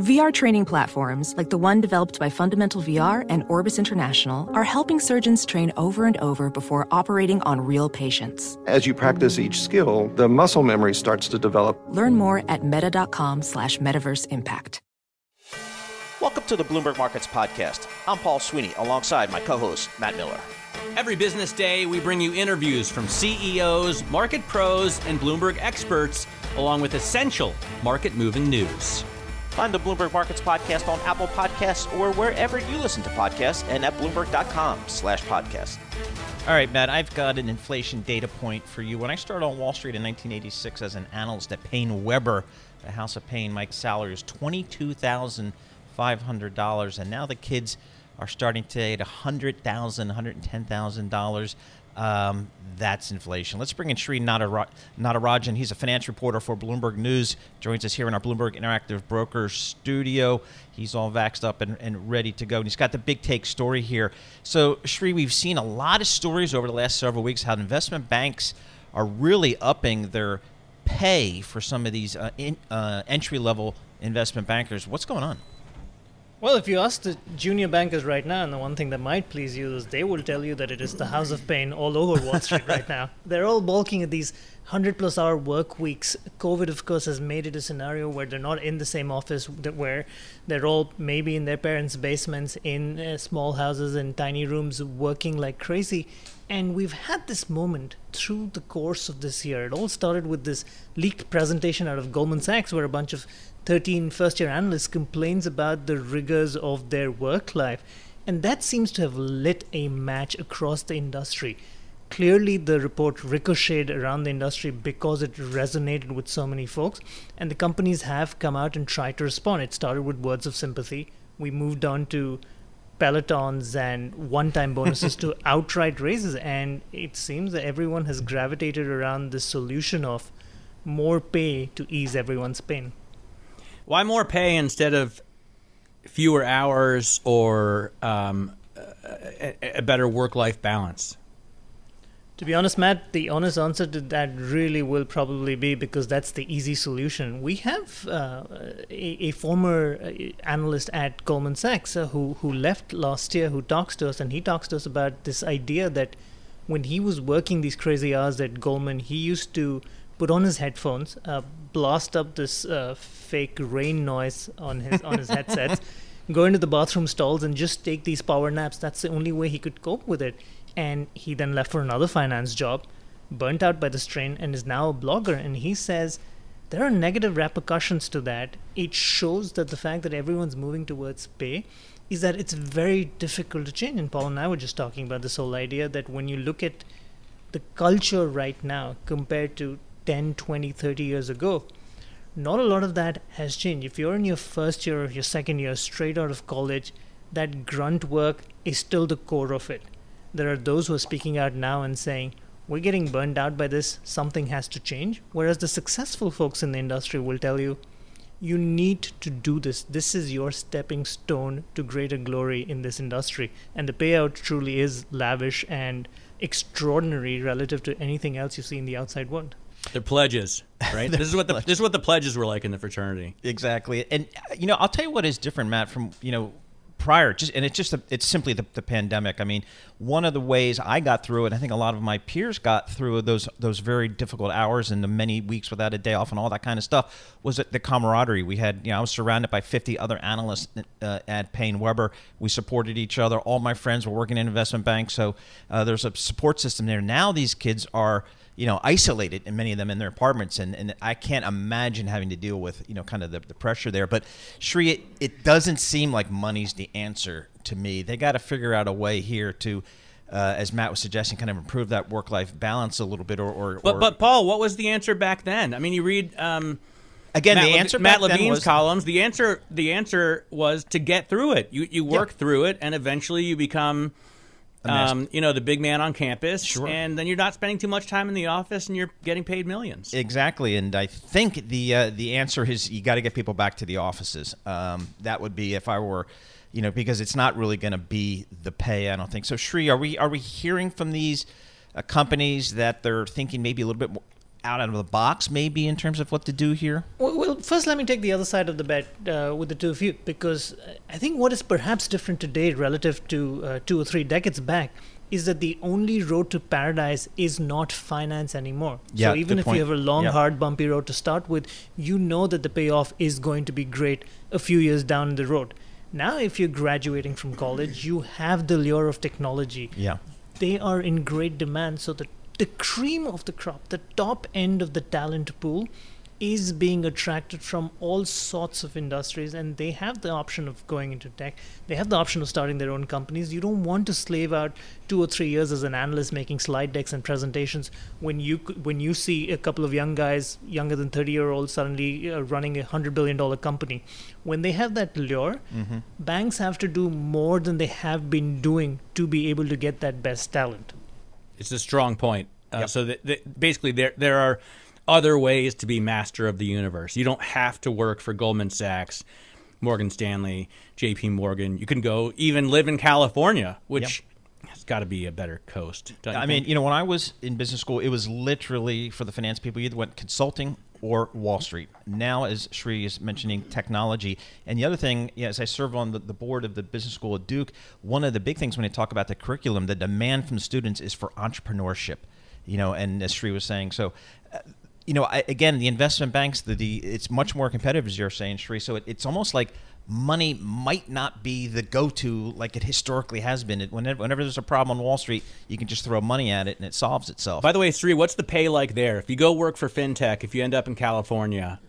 VR training platforms, like the one developed by Fundamental VR and Orbis International, are helping surgeons train over and over before operating on real patients. As you practice each skill, the muscle memory starts to develop. Learn more at meta.com slash metaverse impact. Welcome to the Bloomberg Markets Podcast. I'm Paul Sweeney alongside my co host, Matt Miller. Every business day, we bring you interviews from CEOs, market pros, and Bloomberg experts, along with essential market moving news. Find the Bloomberg Markets Podcast on Apple Podcasts or wherever you listen to podcasts and at Bloomberg.com slash podcast. All right, Matt, I've got an inflation data point for you. When I started on Wall Street in 1986 as an analyst at PaineWebber, the House of Payne, Mike's salary was $22,500. And now the kids are starting to at $100,000, $110,000. Um, that's inflation. Let's bring in Sri Natarajan. He's a finance reporter for Bloomberg News. Joins us here in our Bloomberg Interactive Brokers studio. He's all vaxxed up and, and ready to go. And he's got the big take story here. So, Sri, we've seen a lot of stories over the last several weeks how investment banks are really upping their pay for some of these uh, uh, entry level investment bankers. What's going on? Well, if you ask the junior bankers right now, and the one thing that might please you is they will tell you that it is the house of pain all over Wall Street right now. They're all balking at these 100 plus hour work weeks. COVID, of course, has made it a scenario where they're not in the same office, where they're all maybe in their parents' basements, in uh, small houses, in tiny rooms, working like crazy. And we've had this moment through the course of this year. It all started with this leaked presentation out of Goldman Sachs, where a bunch of 13 first year analysts complains about the rigors of their work life. And that seems to have lit a match across the industry. Clearly, the report ricocheted around the industry because it resonated with so many folks, and the companies have come out and tried to respond. It started with words of sympathy. We moved on to pelotons and one time bonuses to outright raises, and it seems that everyone has gravitated around the solution of more pay to ease everyone's pain. Why more pay instead of fewer hours or um, a, a better work life balance? To be honest, Matt, the honest answer to that really will probably be because that's the easy solution. We have uh, a, a, former uh, analyst at Goldman Sachs uh, who who left last year, who talks to us, and he talks to us about this idea that when he was working these crazy hours at Goldman, he used to put on his headphones, uh, blast up this uh, fake rain noise on his on his headsets, go into the bathroom stalls, and just take these power naps. That's the only way he could cope with it. And he then left for another finance job, burnt out by the strain, and is now a blogger. And he says there are negative repercussions to that. It shows that the fact that everyone's moving towards pay is that it's very difficult to change. And Paul and I were just talking about this whole idea that when you look at the culture right now compared to 10, 20, 30 years ago, not a lot of that has changed. If you're in your first year or your second year, straight out of college, that grunt work is still the core of it. There are those who are speaking out now and saying, we're getting burned out by this, something has to change. Whereas the successful folks in the industry will tell you, you need to do this. This is your stepping stone to greater glory in this industry. And the payout truly is lavish and extraordinary relative to anything else you see in the outside world. They're pledges, right? this is what the this is what the pledges were like in the fraternity. Exactly, and you know, I'll tell you what is different, Matt, from you know prior just and it's just a, it's simply the, the pandemic. I mean one of the ways i got through it i think a lot of my peers got through those those very difficult hours and the many weeks without a day off and all that kind of stuff was the camaraderie. We had you know i was surrounded by 50 other analysts uh, at PaineWebber we supported each other. All my friends were working in investment banks. So uh, there's a support system there. Now these kids are you know, isolated and many of them in their apartments. And, and I can't imagine having to deal with, you know, kind of the, the pressure there. But Shri, it, it doesn't seem like money's the answer to me. They got to figure out a way here to, uh, as Matt was suggesting, kind of improve that work life balance a little bit or, or, but, or, but Paul, what was the answer back then? I mean, you read, um, Again, Matt, the answer Matt Levine's was- columns. The answer the answer was to get through it. You you work Yeah. through it, and eventually you become. Um, you know the big man on campus, Sure. and then you're not spending too much time in the office, and you're getting paid millions. Exactly, and I think the uh, the answer is you got to get people back to the offices. Um, that would be if I were, you know, because it's not really going to be the pay. I don't think so. Shri, are we are we hearing from these uh, companies that they're thinking maybe a little bit more out of the box, maybe in terms of what to do here? Well, well, first, let me take the other side of the bet uh, with the two of you, because I think what is perhaps different today relative to uh, two or three decades back is that the only road to paradise is not finance anymore. Yeah, so even if point. you have a long, hard, bumpy road to start with, you know that the payoff is going to be great a few years down the road. Now, if you're graduating from college, you have the lure of technology Yeah. they are in great demand. So the the cream of the crop, the top end of the talent pool, is being attracted from all sorts of industries, and they have the option of going into tech. They have the option of starting their own companies. You don't want to slave out two or three years as an analyst making slide decks and presentations when you when you see a couple of young guys, younger than thirty year olds, suddenly uh, running a hundred billion dollar company. When they have that lure, banks have to do more than they have been doing to be able to get that best talent. It's a strong point. Uh, So that, that basically, there there are other ways to be master of the universe. You don't have to work for Goldman Sachs, Morgan Stanley, J.P. Morgan. You can go even live in California, which has got to be a better coast. I mean, you know, when I was in business school, it was literally for the finance people, you either went consulting or Wall Street. Now, as Shri is mentioning, technology. And the other thing, yeah, as I serve on the, the board of the business school at Duke, one of the big things when they talk about the curriculum, the demand from students is for entrepreneurship. You know, and as Shri was saying, so. Uh, you know, I, again, the investment banks, the, the it's much more competitive, as you're saying, Shri. So it, it's almost like money might not be the go-to like it historically has been. It, whenever, whenever there's a problem on Wall Street, you can just throw money at it and it solves itself. By the way, Sri, what's the pay like there? If you go work for fintech, if you end up in California,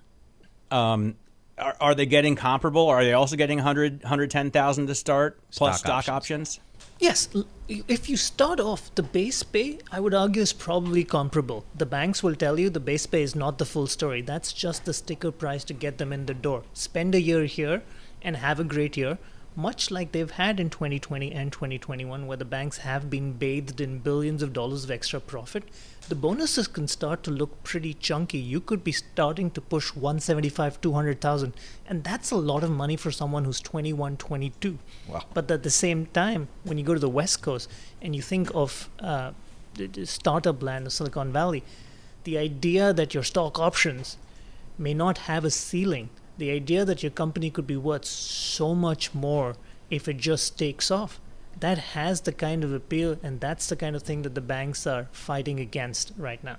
um, are, are they getting comparable? Are they also getting 100, 110,000 to start plus Stock stock options. options? Yes, if you start off, the base pay, I would argue, is probably comparable. The banks will tell you the base pay is not the full story. That's just the sticker price to get them in the door. Spend a year here and have a great year, much like they've had in 2020 and 2021, where the banks have been bathed in billions of dollars of extra profit. The bonuses can start to look pretty chunky. You could be starting to push 175, 200,000, and that's a lot of money for someone who's 21, 22. Wow. But at the same time, when you go to the West Coast and you think of uh, the, the startup land of Silicon Valley, the idea that your stock options may not have a ceiling, the idea that your company could be worth so much more if it just takes off, that has the kind of appeal, and that's the kind of thing that the banks are fighting against right now.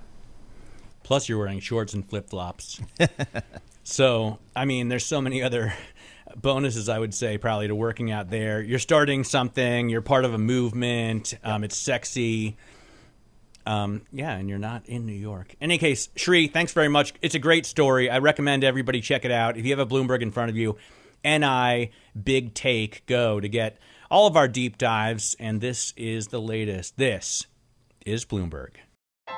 Plus, you're wearing shorts and flip flops. so, I mean, there's so many other bonuses, I would say, probably to working out there. You're starting something, you're part of a movement, um, it's sexy. Um, yeah, and you're not in New York. In any case, Shri, thanks very much. It's a great story. I recommend everybody check it out. If you have a Bloomberg in front of you, NI Big Take Go to get all of our deep dives. And this is the latest. This is Bloomberg.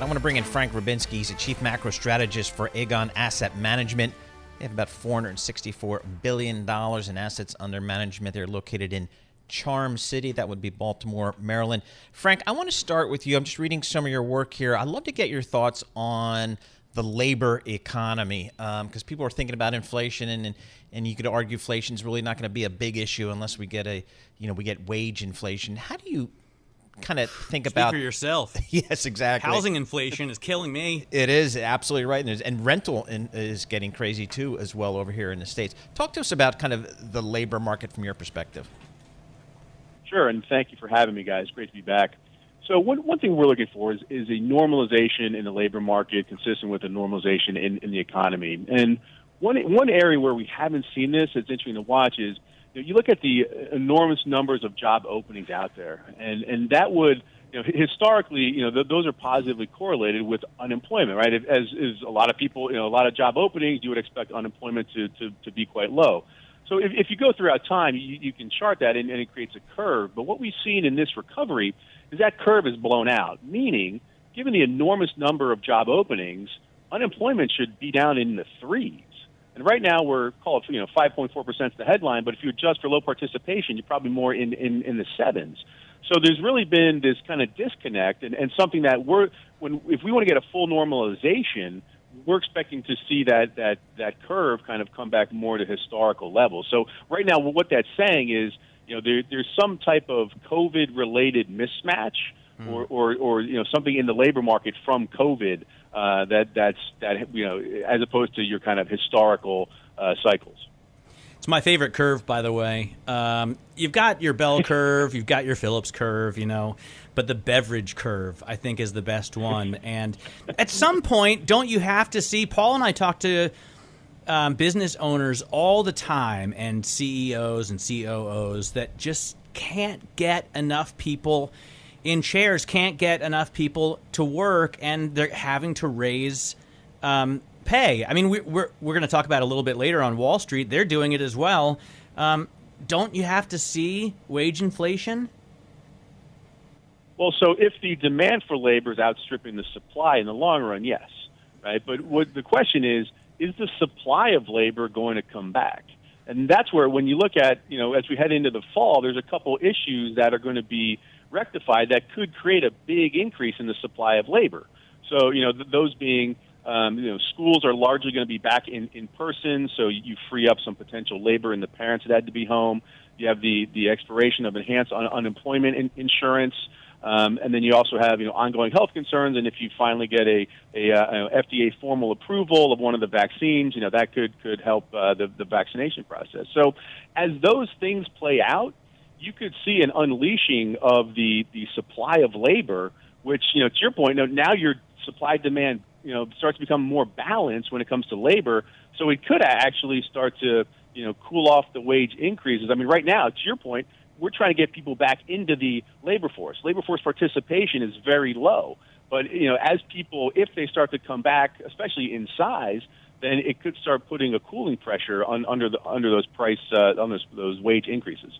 I want to bring in Frank Rybinski. He's a chief macro strategist for Aegon Asset Management. They have about $464 billion in assets under management. They're located in Charm City. That would be Baltimore, Maryland. Frank, I want to start with you. I'm just reading some of your work here. I'd love to get your thoughts on the labor economy um, because people are thinking about inflation and, and and you could argue inflation is really not going to be a big issue unless we get a you know we get wage inflation. How do you kind of think Speak about for yourself. Yes, exactly. Housing inflation is killing me. It is absolutely right, and, and rental in, is getting crazy too, as well over here in the states. Talk to us about kind of the labor market from your perspective. Sure, and thank you for having me, guys. Great to be back. So one, one thing we're looking for is, is a normalization in the labor market consistent with a normalization in, in the economy. And one, one area where we haven't seen this that's interesting to watch is you, look at the enormous numbers of job openings out there, and, and that would – you know, historically, you know, th- those are positively correlated with unemployment, right? If, as is a lot of people, you know, a lot of job openings, you would expect unemployment to, to, to be quite low. So if, if you go throughout time, you, you can chart that and, and it creates a curve. But what we've seen in this recovery is that curve is blown out, meaning given the enormous number of job openings, unemployment should be down in the threes. And right now we're called, you know, 5.4% is the headline, but if you adjust for low participation, you're probably more in, in, in the sevens. So there's really been this kind of disconnect, and, and something that we're when if we want to get a full normalization, we're expecting to see that that that curve kind of come back more to historical levels. So right now, what that's saying is, you know, there, there's some type of COVID-related mismatch, mm. or, or or you know something in the labor market from COVID uh, that that's that you know as opposed to your kind of historical uh, cycles. It's my favorite curve, by the way. Um, you've got your bell curve, you've got your Phillips curve, you know, but the Beveridge curve, I think, is the best one. And at some point, don't you have to see? Paul and I talk to um, business owners all the time and CEOs and COOs that just can't get enough people in chairs, can't get enough people to work, and they're having to raise um, pay. I mean, we, we're we're going to talk about a little bit later on Wall Street. They're doing it as well. Um, don't you have to see wage inflation? Well, so if the demand for labor is outstripping the supply in the long run, yes, right. But what the question is, is the supply of labor going to come back? And that's where, when you look at, you know, as we head into the fall, there's a couple issues that are going to be rectified that could create a big increase in the supply of labor. So, you know, th- those being um, you know, schools are largely going to be back in, in person, so you free up some potential labor in the parents that had to be home. You have the, the expiration of enhanced un- unemployment in- insurance. Um, and then you also have you know ongoing health concerns, and if you finally get a, a, uh, FDA formal approval of one of the vaccines, you know that could could help uh, the the vaccination process. So as those things play out, you could see an unleashing of the the supply of labor, which you know to your point, now your supply demand you know starts to become more balanced when it comes to labor. So it could actually start to you know cool off the wage increases. I mean, right now, to your point, we're trying to get people back into the labor force. Labor force participation is very low. But you know, as people, if they start to come back, especially in size, then it could start putting a cooling pressure on under the under those price uh, on those those wage increases.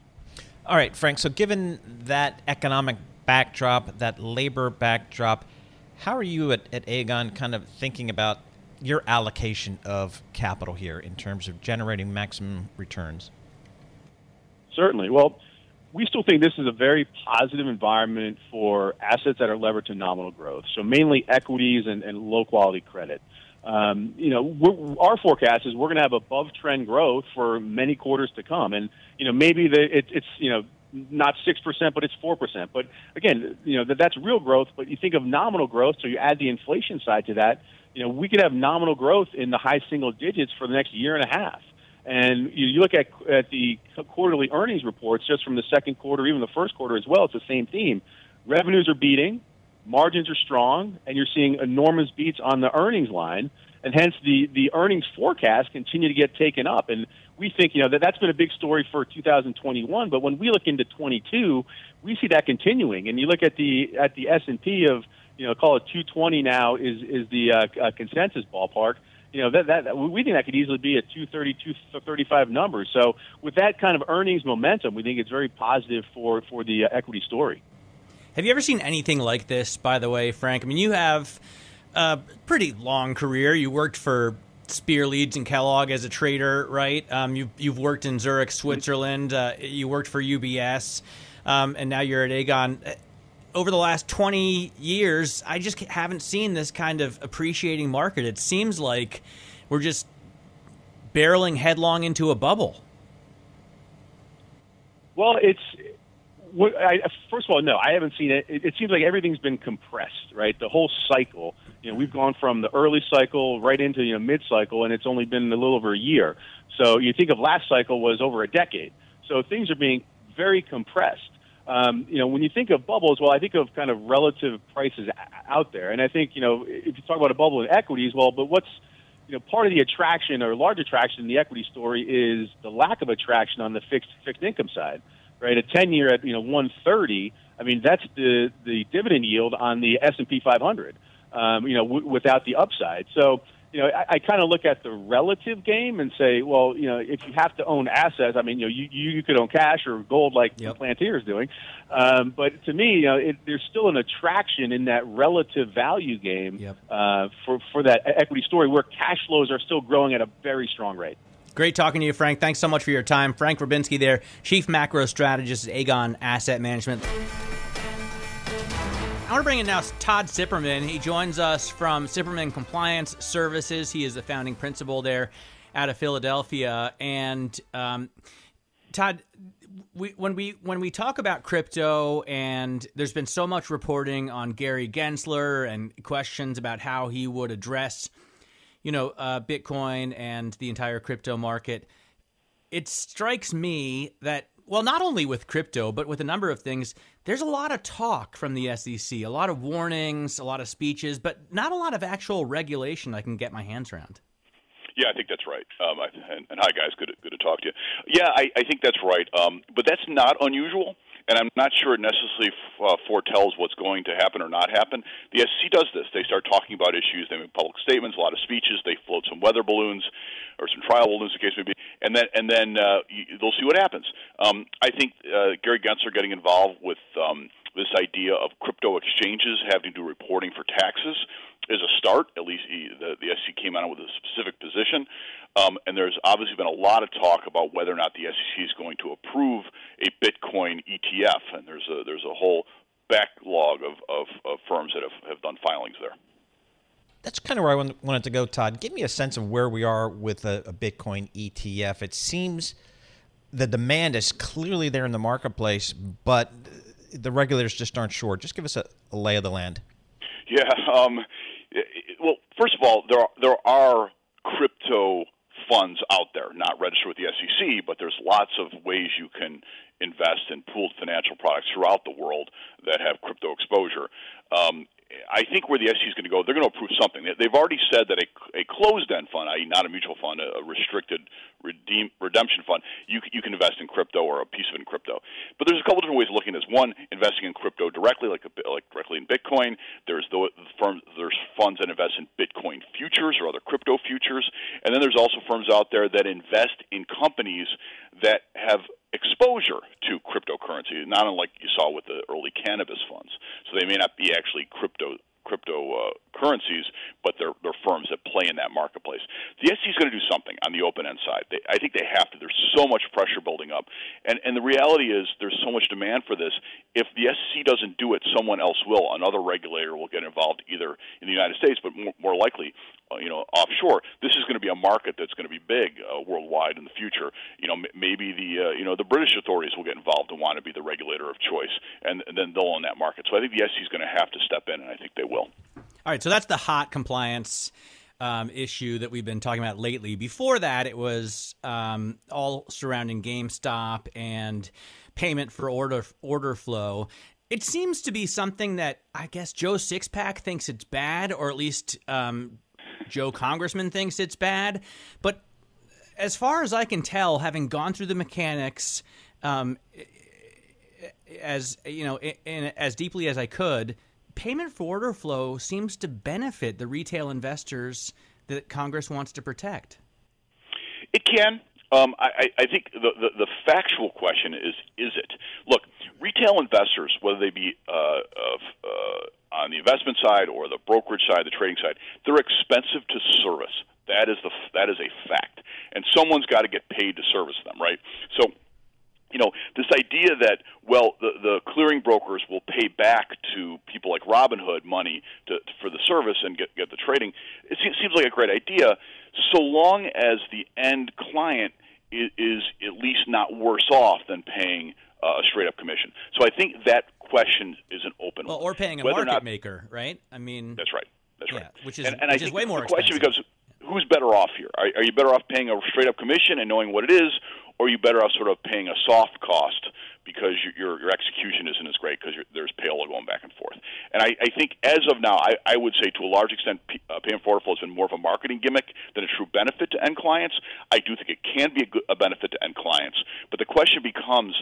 All right, Frank. So given that economic backdrop, that labor backdrop, how are you at, at Aegon kind of thinking about your allocation of capital here in terms of generating maximum returns? Certainly. Well, we still think this is a very positive environment for assets that are levered to nominal growth. So mainly equities and, and low quality credit. Um, you know, our forecast is we're going to have above trend growth for many quarters to come, and you know maybe the, it, it's you know not six percent, but it's four percent. But again, you know that that's real growth. But you think of nominal growth, so you add the inflation side to that. You know, we could have nominal growth in the high single digits for the next year and a half. And you, you look at at the quarterly earnings reports, just from the second quarter, even the first quarter as well. It's the same theme. Revenues are beating, margins are strong, and you're seeing enormous beats on the earnings line and hence the the earnings forecast continue to get taken up. And we think you know that that's been a big story for 2021. But when we look into 22, we see that continuing. And you look at the at the S and P of you know call it 220 now is is the uh, uh, consensus ballpark. You know that that we think that could easily be a 230 235 number. So with that kind of earnings momentum, we think it's very positive for for the uh, equity story. Have you ever seen anything like this? By the way, Frank, I mean you have a pretty long career. You worked for Spear Leeds and Kellogg as a trader, right? Um, you've you've worked in Zurich, Switzerland. Uh, you worked for UBS, um, and now you're at Aegon. Uh, over the last 20 years, I just haven't seen this kind of appreciating market. It seems like we're just barreling headlong into a bubble. Well, it's what, I, first of all, no, I haven't seen it. it. It seems like everything's been compressed, right? The whole cycle. You know, we've gone from the early cycle right into you know mid cycle, and it's only been a little over a year. So you think of last cycle was over a decade. So things are being very compressed. um, you know, when you think of bubbles, well, I think of kind of relative prices out there, and I think you know, if you talk about a bubble in equities, well, but what's you know, part of the attraction or large attraction in the equity story is the lack of attraction on the fixed fixed income side, right? A ten year at you know 130. I mean, that's the the dividend yield on the S and P 500. Um, you know, w- without the upside. So you know, I, I kind of look at the relative game and say, well, you know, if you have to own assets, I mean, you know, you, you could own cash or gold like yep. Palantir is doing. Um, but to me, you know, it, there's still an attraction in that relative value game yep. uh, for, for that equity story where cash flows are still growing at a very strong rate. Great talking to you, Frank. Thanks so much for your time. Frank Rybinski there, Chief Macro Strategist at Aegon Asset Management. I want to bring in now Todd Cipperman. He joins us from Cipperman Compliance Services. He is the founding principal there out of Philadelphia. And um, Todd, we, when we when we talk about crypto, and there's been so much reporting on Gary Gensler and questions about how he would address, you know, uh, Bitcoin and the entire crypto market. It strikes me that well, not only with crypto, but with a number of things, there's a lot of talk from the SEC, a lot of warnings, a lot of speeches, but not a lot of actual regulation I can get my hands around. Yeah, I think that's right. Um, I, and, and hi, guys. Good, good to talk to you. Yeah, I, I think that's right. Um, but that's not unusual and I'm not sure it necessarily uh, foretells what's going to happen or not happen. The SEC does this. They start talking about issues. They make public statements, a lot of speeches. They float some weather balloons or some trial balloons, the case may be, and then and then uh, you, they'll see what happens. Um, I think uh, Gary Gensler getting involved with um, this idea of crypto exchanges having to do reporting for taxes is a start. At least he, the, the SEC came out with a specific position. Um, and there's obviously been a lot of talk about whether or not the SEC is going to approve a Bitcoin ETF. And there's a, there's a whole backlog of, of, of firms that have, have done filings there. That's kind of where I wanted to go, Todd. Give me a sense of where we are with a, a Bitcoin ETF. It seems the demand is clearly there in the marketplace, but the regulators just aren't sure. Just give us a, a lay of the land. Yeah. Um, well, first of all, there are, there are crypto funds out there, not registered with the SEC, but there's lots of ways you can invest in pooled financial products throughout the world that have crypto exposure. Um, I think where the SEC is going to go, they're going to approve something. They've already said that a, a closed-end fund, i.e., not a mutual fund, a, restricted redeem, redemption fund, you you can invest in crypto or a piece of it in crypto. But there's a couple different ways of looking at this. One, investing in crypto directly, like a, like directly in Bitcoin. There's the firms, there's funds that invest in Bitcoin futures or other crypto futures, and then there's also firms out there that invest in companies that have exposure to cryptocurrency, not unlike you saw with the early cannabis funds. So they may not be actually crypto crypto uh, but they're, they're firms that play in that marketplace. The SEC is going to do something on the open end side. They, I think they have to. There's so much pressure building up, and and the reality is there's so much demand for this. If the SEC doesn't do it, someone else will. Another regulator will get involved, either in the United States, but more, more likely you know, offshore. This is going to be a market that's going to be big uh, worldwide in the future. You know, m- maybe the uh, you know the British authorities will get involved and want to be the regulator of choice, and, and then they'll own that market. So I think the SEC is going to have to step in, and I think they will. All right, so that's the hot compliance. Um, issue that we've been talking about lately. Before that, it was um, all surrounding GameStop and payment for order order flow. It seems to be something that I guess Joe Sixpack thinks it's bad, or at least um, Joe Congressman thinks it's bad. But as far as I can tell, having gone through the mechanics um, as you know, in, in, as deeply as I could, payment for order flow seems to benefit the retail investors that Congress wants to protect. It can. Um, I, I think the, the, the factual question is: Is it? Look, retail investors, whether they be uh, of, uh, on the investment side or the brokerage side, the trading side, they're expensive to service. That is the that is a fact, and someone's got to get paid to service them, right? So you know this idea that well the the clearing brokers will pay back to people like Robinhood money to, for the service and get get the trading it seems, seems like a great idea so long as the end client is, is at least not worse off than paying uh, a straight up commission. So I think that question is an open well, one. or paying a Whether market not, maker right? I mean that's right. That's yeah, right. which is and, and which I think way more the question expensive. becomes who's better off here? Are, are you better off paying a straight up commission and knowing what it is or are you better off sort of paying a soft cost because your your execution isn't as great because there's payroll going back and forth. And I, I think as of now, I, I would say to a large extent, P, uh, pay for order flow has been more of a marketing gimmick than a true benefit to end clients. I do think it can be a, good, a benefit to end clients, but the question becomes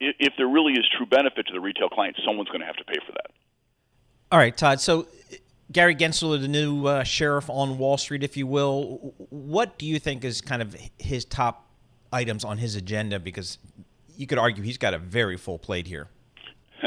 if, if there really is true benefit to the retail client, someone's going to have to pay for that. All right, Todd. So Gary Gensler, the new uh, sheriff on Wall Street, if you will, what do you think is kind of his top items on his agenda? Because you could argue he's got a very full plate here.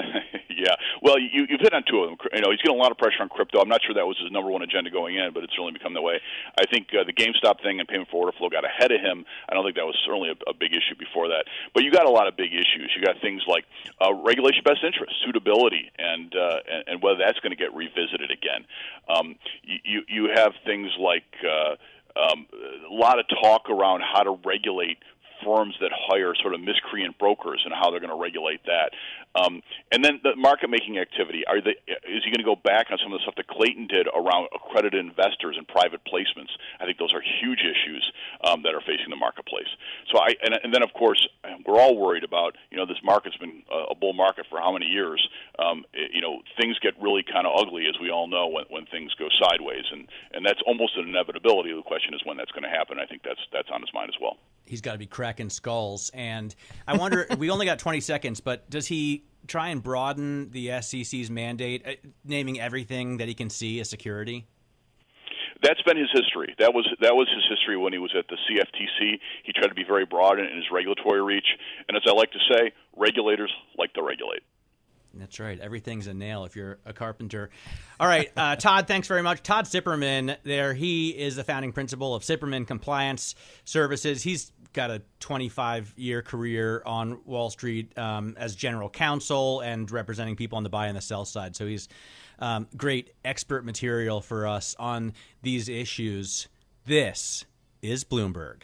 yeah. Well, you, you've hit on two of them. You know, he's getting a lot of pressure on crypto. I'm not sure that was his number one agenda going in, but it's certainly become that way. I think uh, the GameStop thing and payment for order flow got ahead of him. I don't think that was certainly a, a big issue before that. But you got a lot of big issues. You got things like uh, regulation best interest, suitability, and uh, and, and whether that's going to get revisited again. Um, you you have things like. Uh, um, a lot of talk around how to regulate firms that hire sort of miscreant brokers and how they're going to regulate that. Um, and then the market making activity. Are they, is he going to go back on some of the stuff that Clayton did around accredited investors and private placements? I think those are huge issues um, that are facing the marketplace. So I and, and then of course we're all worried about you know this market's been a bull market for how many years? Um, it, you know things get really kind of ugly as we all know when, when things go sideways, and and that's almost an inevitability. The question is when that's going to happen. I think that's that's on his mind as well he's got to be cracking skulls. And I wonder, we only got 20 seconds, but does he try and broaden the SEC's mandate, uh, naming everything that he can see as security? That's been his history. That was that was his history when he was at the CFTC. He tried to be very broad in his regulatory reach, and as I like to say, regulators like to regulate. That's right. Everything's a nail if you're a carpenter. All right, uh, Todd, thanks very much. Todd Cipperman, there, he is the founding principal of Cipperman Compliance Services. He's got a 25 year career on Wall Street um, as general counsel and representing people on the buy and the sell side. So he's um, great expert material for us on these issues. This is Bloomberg.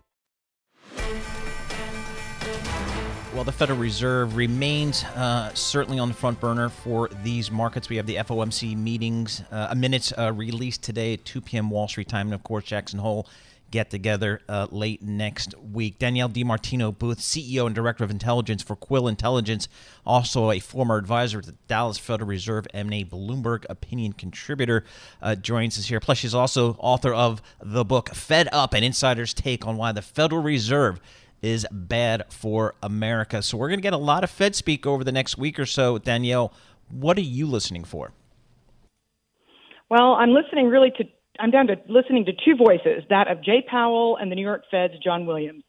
Well, the Federal Reserve remains uh, certainly on the front burner for these markets. We have the FOMC meetings, uh, a minutes uh, released today at 2 p.m. Wall Street time, and of course, Jackson Hole get together uh, late next week. Danielle DiMartino Booth, CEO and Director of Intelligence for Quill Intelligence, also a former advisor to the Dallas Federal Reserve and a Bloomberg opinion contributor, uh, joins us here. Plus, she's also author of the book Fed Up, an insider's take on why the Federal Reserve is bad for America. So we're going to get a lot of Fed speak over the next week or so. Danielle, what are you listening for? Well, I'm listening really to I'm down to listening to two voices, that of Jay Powell and the New York Fed's John Williams.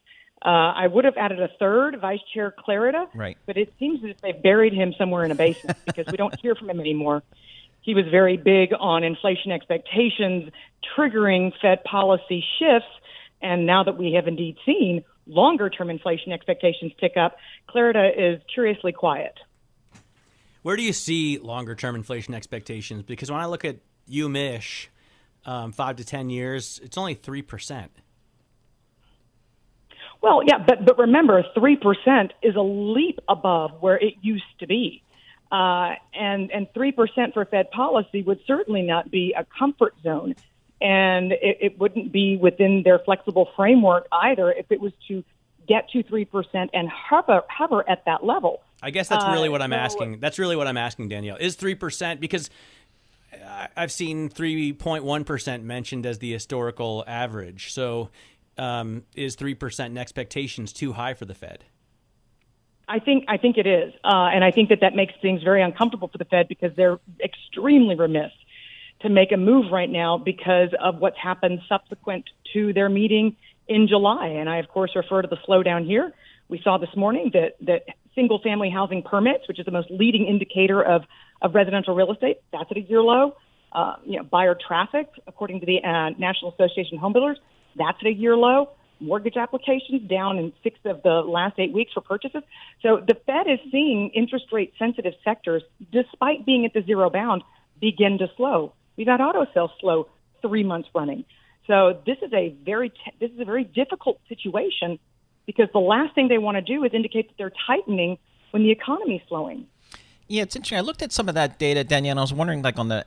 Uh, I would have added a third, Vice Chair Clarida, right. but it seems as if they've buried him somewhere in a basement because we don't hear from him anymore. He was very big on inflation expectations triggering Fed policy shifts, and now that we have indeed seen longer term inflation expectations tick up, Clarida is curiously quiet. Where do you see longer term inflation expectations? Because when I look at UMich, um, five to ten years, it's only three percent. Well, yeah, but but remember, three percent is a leap above where it used to be, uh, and and three percent for Fed policy would certainly not be a comfort zone, and it, it wouldn't be within their flexible framework either if it was to get to three percent and hover hover at that level. I guess that's really what I'm uh, so, asking. That's really what I'm asking, Danielle. Is three percent because I've seen 3.1% mentioned as the historical average. So um, is 3% in expectations too high for the Fed? I think I think it is, uh, and I think that that makes things very uncomfortable for the Fed because they're extremely remiss to make a move right now because of what's happened subsequent to their meeting in July. And I, of course, refer to the slowdown here. We saw this morning that that single family housing permits, which is the most leading indicator of of residential real estate. That's at a year low. Uh, you know, buyer traffic, according to the uh, National Association of Home Builders, that's at a year low. mortgage applications down in six of the last eight weeks for purchases. So the Fed is seeing interest rate sensitive sectors, despite being at the zero bound, begin to slow. We've had auto sales slow three months running. So this is a very te- this is a very difficult situation because the last thing they want to do is indicate that they're tightening when the economy is slowing. Yeah, it's interesting. I looked at some of that data, Danielle. And I was wondering, like on the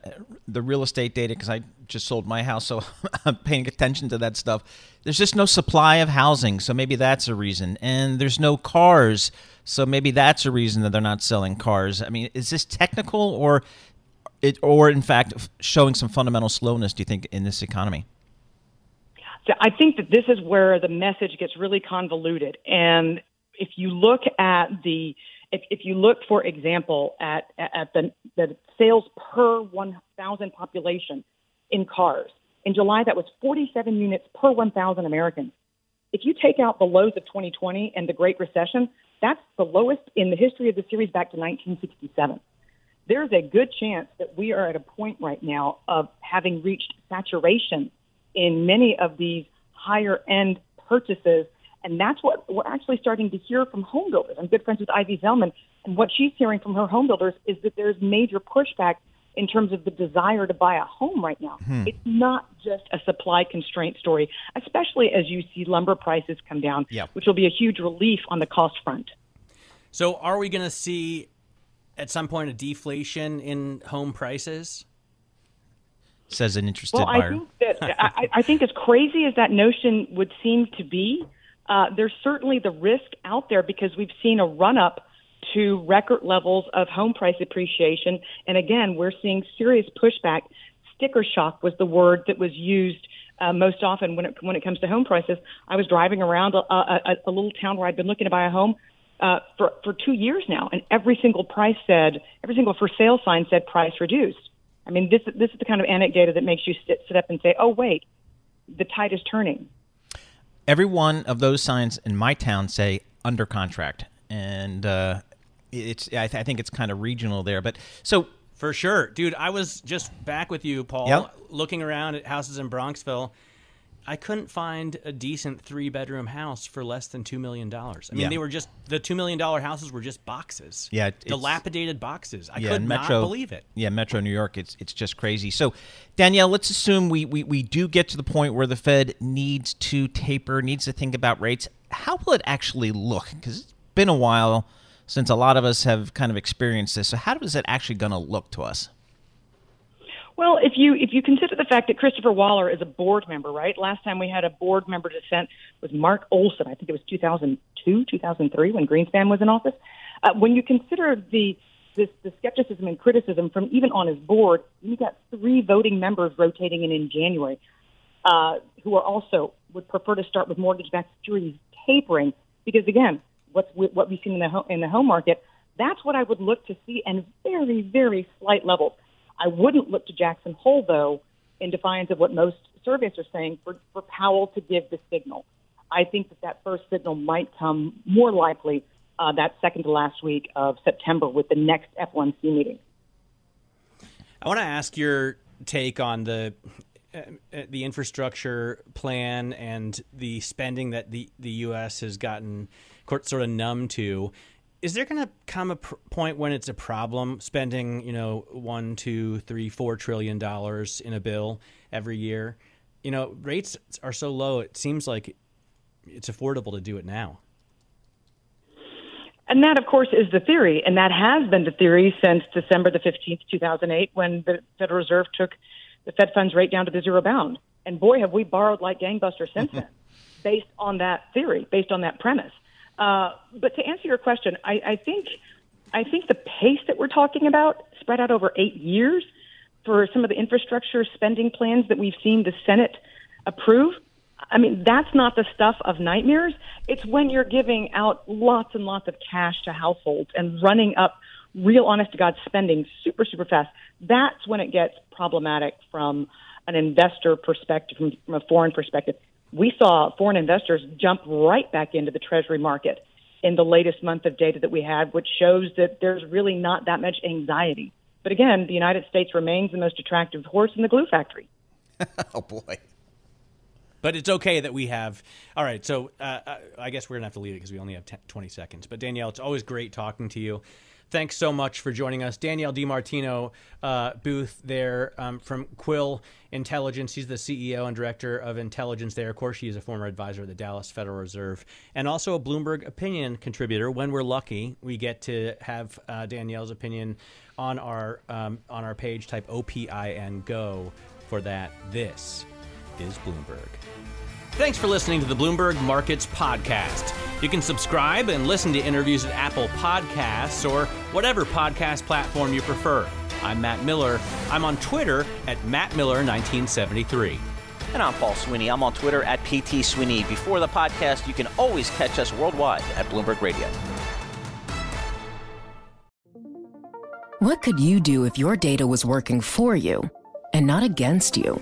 the real estate data, because I just sold my house, so I'm paying attention to that stuff. There's just no supply of housing, so maybe that's a reason. And there's no cars, so maybe that's a reason that they're not selling cars. I mean, is this technical or it, or in fact showing some fundamental slowness? Do you think in this economy? So I think that this is where the message gets really convoluted. And if you look at the if, if you look, for example, at at the, the sales per 1,000 population in cars, in July that was 47 units per 1,000 Americans. If you take out the lows of 2020 and the Great Recession, that's the lowest in the history of the series back to 1967. There's a good chance that we are at a point right now of having reached saturation in many of these higher end purchases and that's what we're actually starting to hear from home builders. I'm good friends with Ivy Zelman, and what she's hearing from her home builders is that there's major pushback in terms of the desire to buy a home right now. Hmm. It's not just a supply constraint story, especially as you see lumber prices come down, yep. which will be a huge relief on the cost front. So, are we going to see at some point a deflation in home prices? Says an interested well, buyer. I think that I, I think as crazy as that notion would seem to be, uh, there's certainly the risk out there because we've seen a run up to record levels of home price appreciation. And again, we're seeing serious pushback. Sticker shock was the word that was used uh, most often when it, when it comes to home prices. I was driving around a, a, a little town where I'd been looking to buy a home uh, for, for two years now, and every single price said, every single for sale sign said price reduced. I mean, this, this is the kind of anecdote that makes you sit, sit up and say, oh, wait, the tide is turning every one of those signs in my town say under contract, and uh, it's I, th- I, think it's kind of regional there. But so for sure, dude, I was just back with you, Paul, yep. looking around at houses in Bronxville. I couldn't find a decent three bedroom house for less than two million dollars. I mean, yeah. they were just the two million dollar houses were just boxes. Yeah, dilapidated boxes. I yeah, could Metro, not believe it. Yeah, Metro New York, it's it's just crazy. So, Danielle, let's assume we, we we do get to the point where the Fed needs to taper, needs to think about rates. How will it actually look? Because it's been a while since a lot of us have kind of experienced this. So, how is it actually going to look to us? Well, if you if you consider the fact that Christopher Waller is a board member, right? Last time we had a board member dissent was Mark Olson. I think it was 2002, 2003 when Greenspan was in office. Uh, when you consider the this the skepticism and criticism from even on his board, you got three voting members rotating in in January, uh, who are also would prefer to start with mortgage-backed securities tapering because again, what's what we've seen in the home, in the home market, that's what I would look to see, and very very slight levels. I wouldn't look to Jackson Hole, though, in defiance of what most surveys are saying, for, for Powell to give the signal. I think that that first signal might come more likely uh, that second to last week of September with the next FOMC meeting. I want to ask your take on the uh, the infrastructure plan and the spending that the the U.S. has gotten sort of numb to is there going to come a pr- point when it's a problem spending, you know, one, two, three, four trillion dollars in a bill every year? You know, rates are so low; it seems like it's affordable to do it now. And that, of course, is the theory, and that has been the theory since December the fifteenth, two thousand eight, when the Federal Reserve took the Fed funds rate down to the zero bound. And boy, have we borrowed like gangbusters since then, based on that theory, based on that premise. Uh, but to answer your question, I, I think I think the pace that we're talking about, spread out over eight years, for some of the infrastructure spending plans that we've seen the Senate approve. I mean, that's not the stuff of nightmares. It's when you're giving out lots and lots of cash to households and running up real honest to God spending super, super fast. That's when it gets problematic from an investor perspective, from, from a foreign perspective we saw foreign investors jump right back into the Treasury market in the latest month of data that we had, which shows that there's really not that much anxiety. But again, the United States remains the most attractive horse in the glue factory. oh boy. but it's okay that we have. All right, so uh, I guess we're gonna have to leave it because we only have 10, 20 seconds. But Danielle, it's always great talking to you. Thanks so much for joining us, Danielle DiMartino uh, Booth there um, from Quill Intelligence. He's the CEO and director of intelligence there. Of course, she is a former advisor of the Dallas Federal Reserve and also a Bloomberg opinion contributor. When we're lucky, we get to have uh, Danielle's opinion on our um, on our page. Type OPIN go for that. This is Bloomberg. Thanks for listening to the Bloomberg Markets Podcast. You can subscribe and listen to interviews at Apple Podcasts or whatever podcast platform you prefer. I'm Matt Miller. I'm on Twitter at MattMiller1973. And I'm Paul Sweeney. I'm on Twitter at PT Sweeney. Before the podcast, you can always catch us worldwide at Bloomberg Radio. What could you do if your data was working for you and not against you?